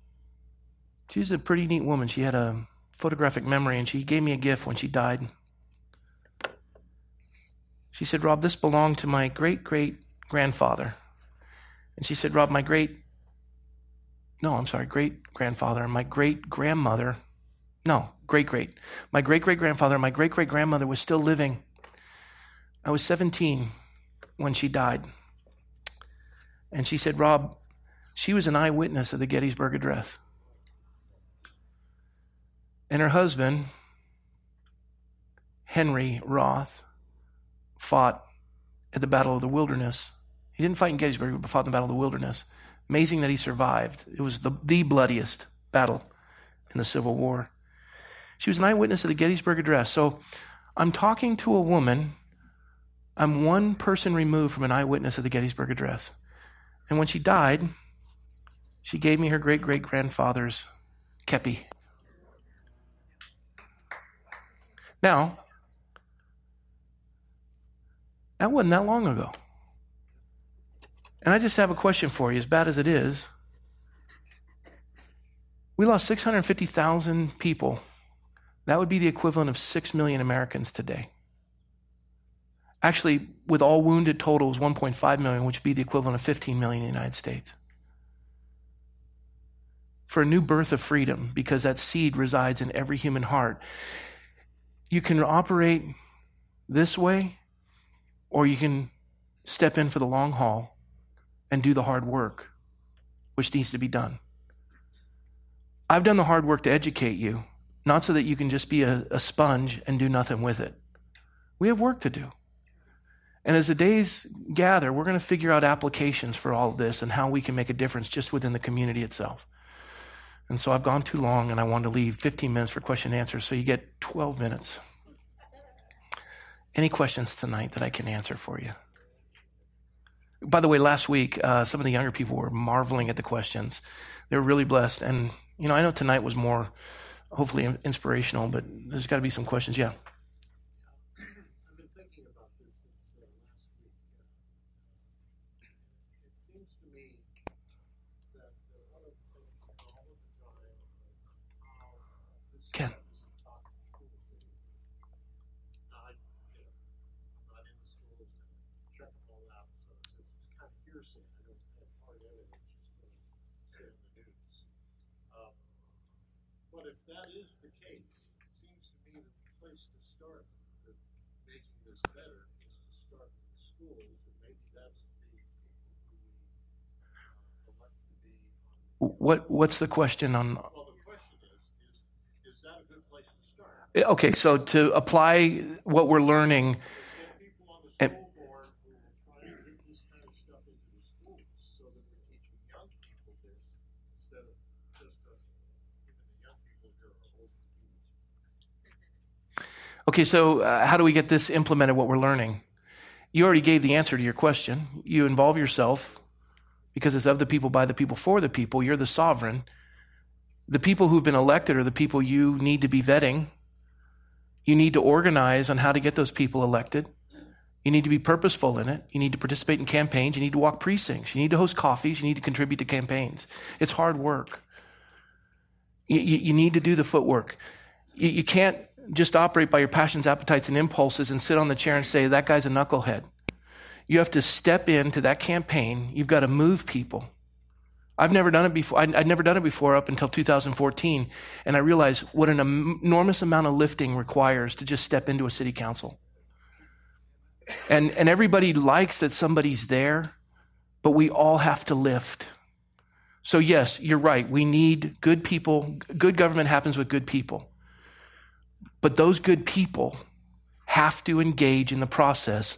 she was a pretty neat woman. She had a photographic memory, and she gave me a gift when she died. She said, Rob, this belonged to my great great grandfather. And she said, Rob, my great, no, I'm sorry, great grandfather and my great grandmother, no, great great, my great great grandfather and my great great grandmother was still living. I was 17 when she died. And she said, Rob, she was an eyewitness of the Gettysburg Address. And her husband, Henry Roth, fought at the Battle of the Wilderness. He didn't fight in Gettysburg, but fought in the Battle of the Wilderness. Amazing that he survived. It was the, the bloodiest battle in the Civil War. She was an eyewitness of the Gettysburg Address. So I'm talking to a woman. I'm one person removed from an eyewitness of the Gettysburg Address. And when she died, she gave me her great great grandfather's kepi. Now, that wasn't that long ago. And I just have a question for you, as bad as it is. We lost 650,000 people. That would be the equivalent of 6 million Americans today. Actually, with all wounded total, is 1.5 million, which would be the equivalent of 15 million in the United States. For a new birth of freedom, because that seed resides in every human heart. You can operate this way, or you can step in for the long haul and do the hard work, which needs to be done. I've done the hard work to educate you, not so that you can just be a, a sponge and do nothing with it. We have work to do. And as the days gather, we're going to figure out applications for all of this and how we can make a difference just within the community itself. And so I've gone too long and I want to leave 15 minutes for question and answer, so you get 12 minutes. Any questions tonight that I can answer for you? By the way, last week, uh, some of the younger people were marveling at the questions. They were really blessed. And, you know, I know tonight was more hopefully inspirational, but there's got to be some questions. Yeah. What What's the question on? Well, the question is, is, is that a good place to start? Eh, okay, so to apply what we're learning. Okay, so uh, how do we get this implemented, what we're learning? You already gave the answer to your question. You involve yourself because it's of the people, by the people, for the people. You're the sovereign. The people who've been elected are the people you need to be vetting. You need to organize on how to get those people elected. You need to be purposeful in it. You need to participate in campaigns. You need to walk precincts. You need to host coffees. You need to contribute to campaigns. It's hard work. You, you, you need to do the footwork. You, you can't just operate by your passions, appetites, and impulses and sit on the chair and say, that guy's a knucklehead. You have to step into that campaign. You've got to move people. I've never done it before. I'd never done it before up until 2014. And I realized what an enormous amount of lifting requires to just step into a city council. And, and everybody likes that somebody's there, but we all have to lift. So, yes, you're right. We need good people. Good government happens with good people. But those good people have to engage in the process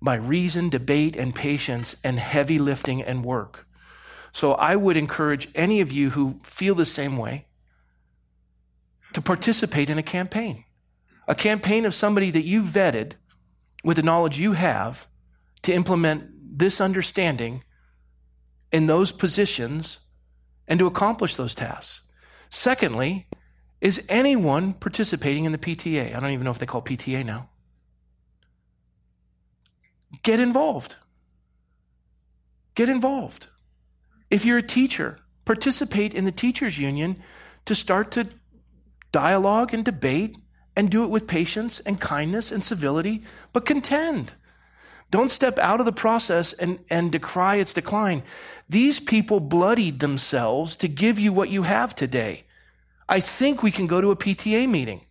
by reason, debate, and patience, and heavy lifting and work. So I would encourage any of you who feel the same way to participate in a campaign. A campaign of somebody that you vetted with the knowledge you have to implement this understanding in those positions and to accomplish those tasks. Secondly, is anyone participating in the PTA? I don't even know if they call PTA now. Get involved. Get involved. If you're a teacher, participate in the teachers union to start to dialogue and debate and do it with patience and kindness and civility, but contend. Don't step out of the process and, and decry its decline. These people bloodied themselves to give you what you have today. I think we can go to a PTA meeting.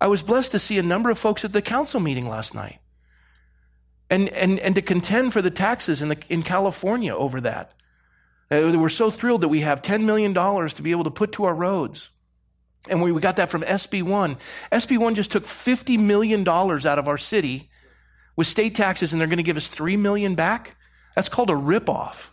I was blessed to see a number of folks at the council meeting last night and, and, and to contend for the taxes in, the, in California over that. Uh, we're so thrilled that we have $10 million to be able to put to our roads. And we, we got that from SB1. SB1 just took $50 million out of our city with state taxes and they're going to give us 3 million back. That's called a ripoff.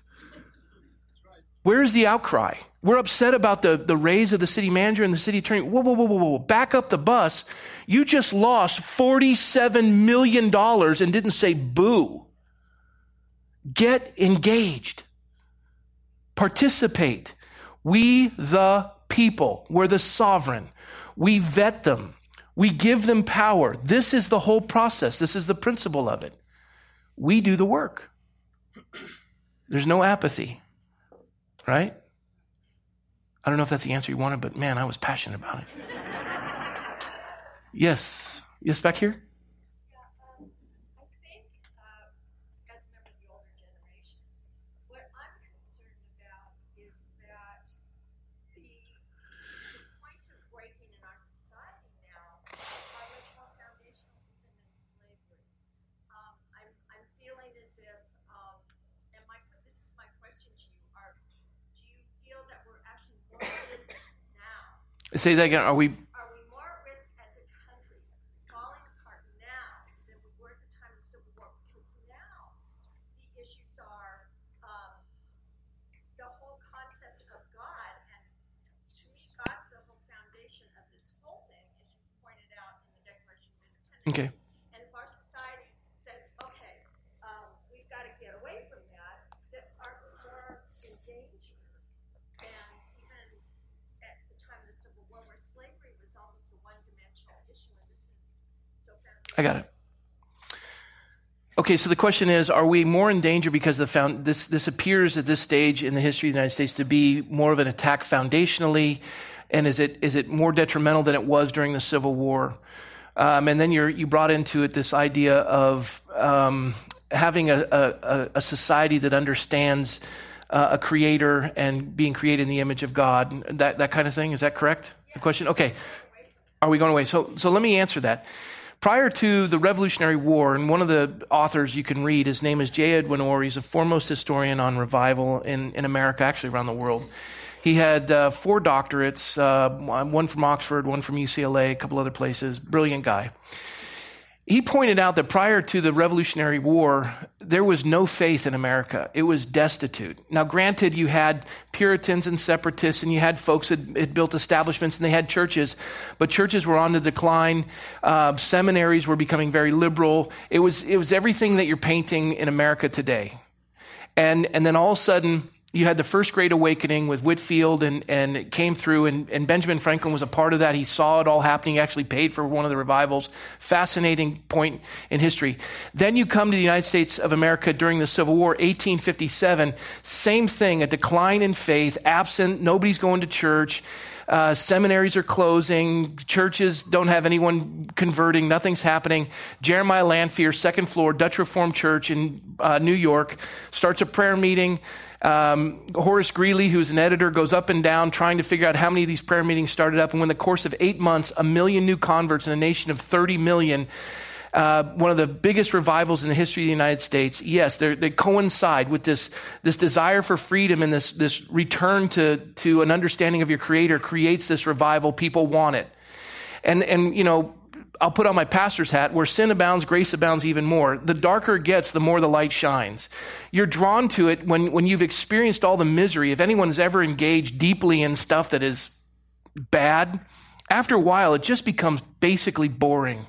Where's the outcry? We're upset about the, the raise of the city manager and the city attorney. Whoa, whoa, whoa, whoa, whoa. Back up the bus. You just lost $47 million and didn't say boo. Get engaged. Participate. We, the people, we're the sovereign. We vet them. We give them power. This is the whole process. This is the principle of it. We do the work. There's no apathy, right? I don't know if that's the answer you wanted, but man, I was passionate about it. yes. Yes, back here? Say that again. Are we? Are we more at risk as a country falling apart now than we were at the time of the Civil War? Because now the issues are um, the whole concept of God, and to me, God's the whole foundation of this whole thing, as you pointed out in the Declaration of Independence. Okay. I got it. Okay, so the question is, are we more in danger because the found, this, this appears at this stage in the history of the United States to be more of an attack foundationally? And is it, is it more detrimental than it was during the Civil War? Um, and then you you brought into it this idea of um, having a, a, a, society that understands uh, a creator and being created in the image of God, that, that kind of thing. Is that correct? The question? Okay. Are we going away? So, so let me answer that. Prior to the Revolutionary War, and one of the authors you can read, his name is J. Edwin Orr. He's a foremost historian on revival in, in America, actually around the world. He had uh, four doctorates, uh, one from Oxford, one from UCLA, a couple other places. Brilliant guy he pointed out that prior to the Revolutionary War, there was no faith in America. It was destitute. Now, granted, you had Puritans and separatists, and you had folks that had built establishments and they had churches, but churches were on the decline. Uh, seminaries were becoming very liberal. It was, it was everything that you're painting in America today. And, and then all of a sudden, you had the first great awakening with Whitefield and, and it came through and, and Benjamin Franklin was a part of that. He saw it all happening, actually paid for one of the revivals. Fascinating point in history. Then you come to the United States of America during the Civil War, 1857. Same thing, a decline in faith, absent, nobody's going to church. Uh, seminaries are closing. Churches don't have anyone converting. Nothing's happening. Jeremiah Lanphier, second floor, Dutch Reformed Church in uh, New York, starts a prayer meeting. Um, Horace Greeley, who's an editor, goes up and down trying to figure out how many of these prayer meetings started up. And in the course of eight months, a million new converts in a nation of 30 million, uh, one of the biggest revivals in the history of the United States. Yes, they coincide with this, this desire for freedom and this, this return to, to an understanding of your creator creates this revival. People want it. And, and, you know, I'll put on my pastor's hat, where sin abounds, grace abounds even more. The darker it gets, the more the light shines. You're drawn to it when, when you've experienced all the misery. If anyone's ever engaged deeply in stuff that is bad, after a while, it just becomes basically boring.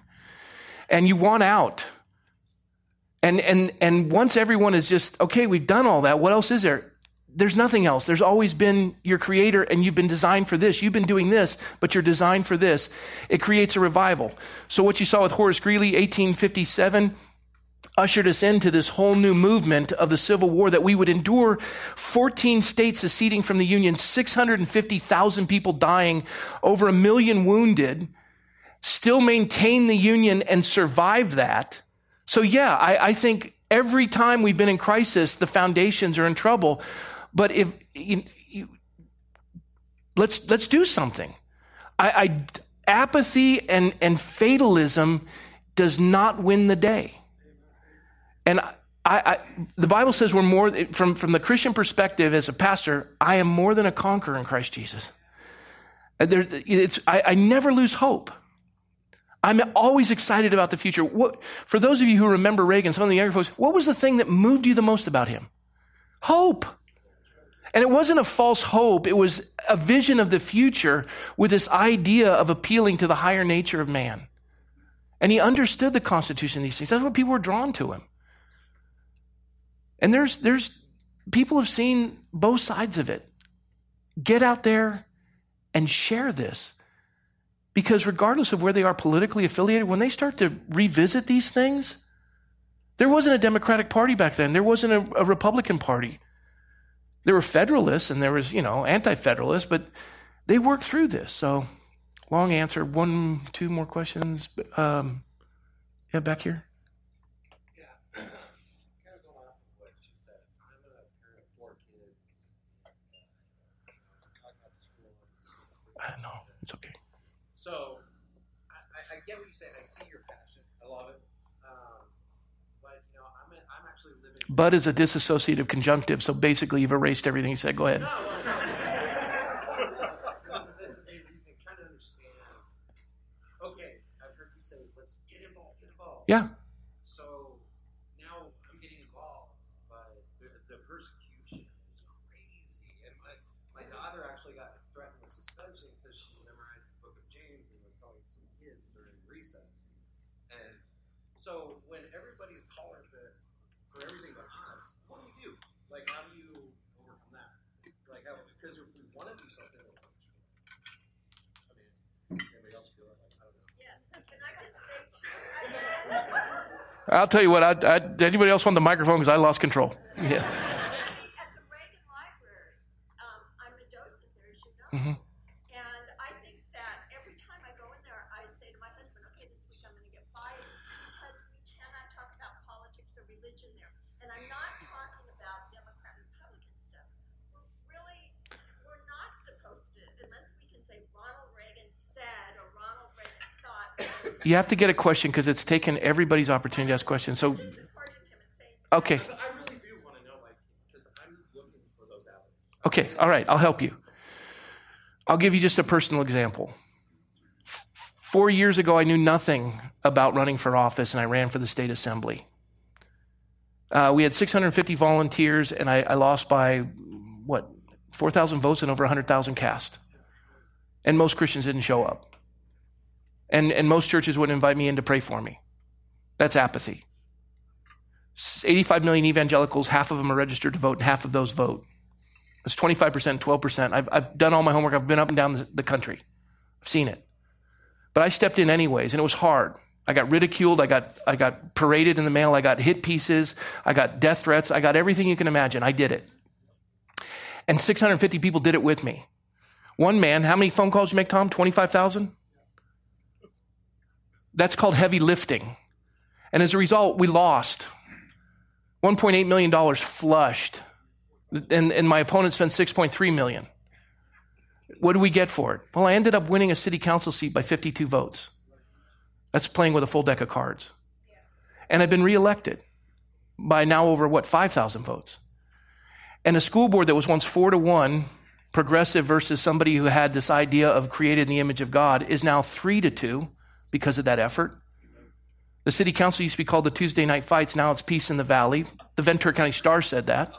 And you want out. And, and, and once everyone is just, okay, we've done all that, what else is there? There's nothing else. There's always been your creator and you've been designed for this. You've been doing this, but you're designed for this. It creates a revival. So what you saw with Horace Greeley, 1857, ushered us into this whole new movement of the Civil War that we would endure 14 states seceding from the Union, 650,000 people dying, over a million wounded, still maintain the Union and survive that. So yeah, I, I think every time we've been in crisis, the foundations are in trouble. But if you, you, let's let's do something. I, I, apathy and and fatalism does not win the day. And I, I, the Bible says we're more from from the Christian perspective as a pastor. I am more than a conqueror in Christ Jesus. There, I, I never lose hope. I'm always excited about the future. What, for those of you who remember Reagan, some of the younger folks, what was the thing that moved you the most about him? Hope. And it wasn't a false hope. It was a vision of the future with this idea of appealing to the higher nature of man. And he understood the Constitution these things. That's what people were drawn to him. And there's, there's, people have seen both sides of it. Get out there and share this. Because regardless of where they are politically affiliated, when they start to revisit these things, there wasn't a Democratic Party back then. There wasn't a, a Republican Party. There were Federalists and there was, you know, anti-Federalists, but they worked through this. So, long answer. One, two more questions. Um, yeah, back here. I know it's okay. So, I, I get what you say. I see your passion. I love it. But is a dissociative conjunctive, so basically you've erased everything he said. Go ahead. [LAUGHS] No, well, this is interesting. Trying to understand. Okay, I've heard you say, let's get involved, get involved. Yeah. So now I'm getting involved, but the, the persecution is crazy. And my, my daughter actually got threatened with suspension because she memorized the book of James and was telling some kids during recess. And so when everybody's calling for, for everything but us, what do you do? Like, how do you overcome that? Like, how, because if we want to do something, we'll punish I mean, anybody else feel like, I don't know. Yes, can I just say, I'll tell you what. I, I, anybody else want the microphone? Because I lost control. Yeah. at the Reagan Library, um, I'm a docent there, as you know. Mhm. And I think that every time I go in there, I say to my husband, okay, this week I'm going to get fired because we cannot talk about politics or religion there. And I'm not talking about Democrat Republican stuff. We're really, we're not supposed to, unless we can say Ronald Reagan said or Ronald Reagan thought. or You have to get a question because it's taken everybody's opportunity to ask questions. So, Supporting him and saying, okay. But I really do want to know, like, because I'm looking for those avenues. Okay, all right, I'll help you. I'll give you just a personal example. F- Four years ago, I knew nothing about running for office, and I ran for the state assembly. Uh, we had 650 volunteers, and I, I lost by, what, 4,000 votes and over 100,000 cast. And most Christians didn't show up. And, and most churches wouldn't invite me in to pray for me. That's apathy. 85 million evangelicals, half of them are registered to vote, and half of those vote. It's 25%, 12%. I've, I've done all my homework. I've been up and down the, the country. I've seen it. But I stepped in anyways, and it was hard. I got ridiculed. I got, I got paraded in the mail. I got hit pieces. I got death threats. I got everything you can imagine. I did it. And 650 people did it with me. One man, how many phone calls you make, Tom? 25,000? That's called heavy lifting. And as a result, we lost. $1.8 million flushed and, and my opponent spent 6.3 million. What do we get for it? Well, I ended up winning a city council seat by 52 votes. That's playing with a full deck of cards. and I've been reelected by now over what, 5,000 votes. And a school board that was once four to one, progressive versus somebody who had this idea of created in the image of God, is now three to two because of that effort. The city council used to be called the Tuesday night fights. Now it's peace in the valley. The Ventura County Star said that.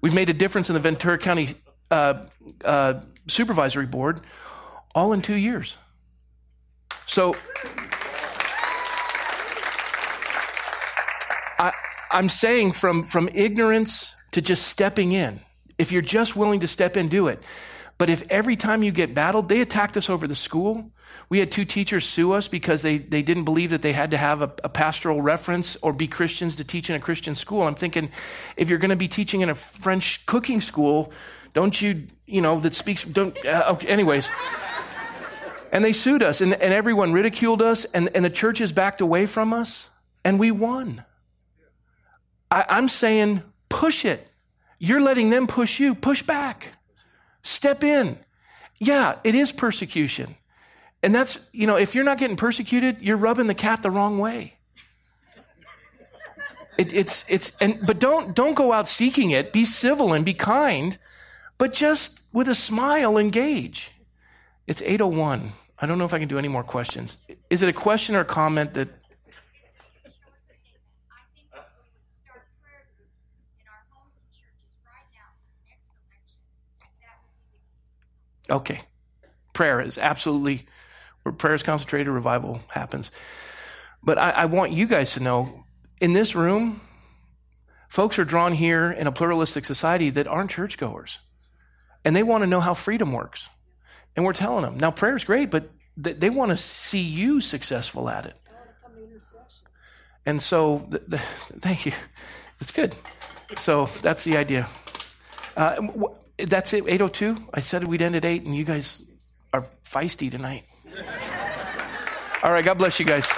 We've made a difference in the Ventura County uh, uh, supervisory board all in two years. So I, I'm saying from, from ignorance to just stepping in. If you're just willing to step in, do it. But if every time you get battled, they attacked us over the school. We had two teachers sue us because they, they didn't believe that they had to have a, a pastoral reference or be Christians to teach in a Christian school. I'm thinking, if you're going to be teaching in a French cooking school, don't you, you know, that speaks, don't, uh, okay, anyways. And they sued us, and, and everyone ridiculed us, and, and the churches backed away from us, and we won. I, I'm saying, push it. You're letting them push you. Push back. Step in. Yeah, it is persecution. And that's, you know, if you're not getting persecuted, you're rubbing the cat the wrong way. It, it's, it's, and, but don't, don't go out seeking it. Be civil and be kind, but just with a smile, engage. It's 801. I don't know if I can do any more questions. Is it a question or a comment that I think if we would start prayer groups in our homes and churches right now for the next election, that would be the key. Okay. Prayer is absolutely where prayer is concentrated, revival happens. But I, I, want you guys to know in this room, folks are drawn here in a pluralistic society that aren't churchgoers. And they want to know how freedom works. And we're telling them. Now, prayer is great, but they, they want to see you successful at it. And so, [LAUGHS] thank you. That's good. So that's the idea. Uh, that's it, 802. I said we'd end at 8, and you guys are feisty tonight. All right, God bless you guys.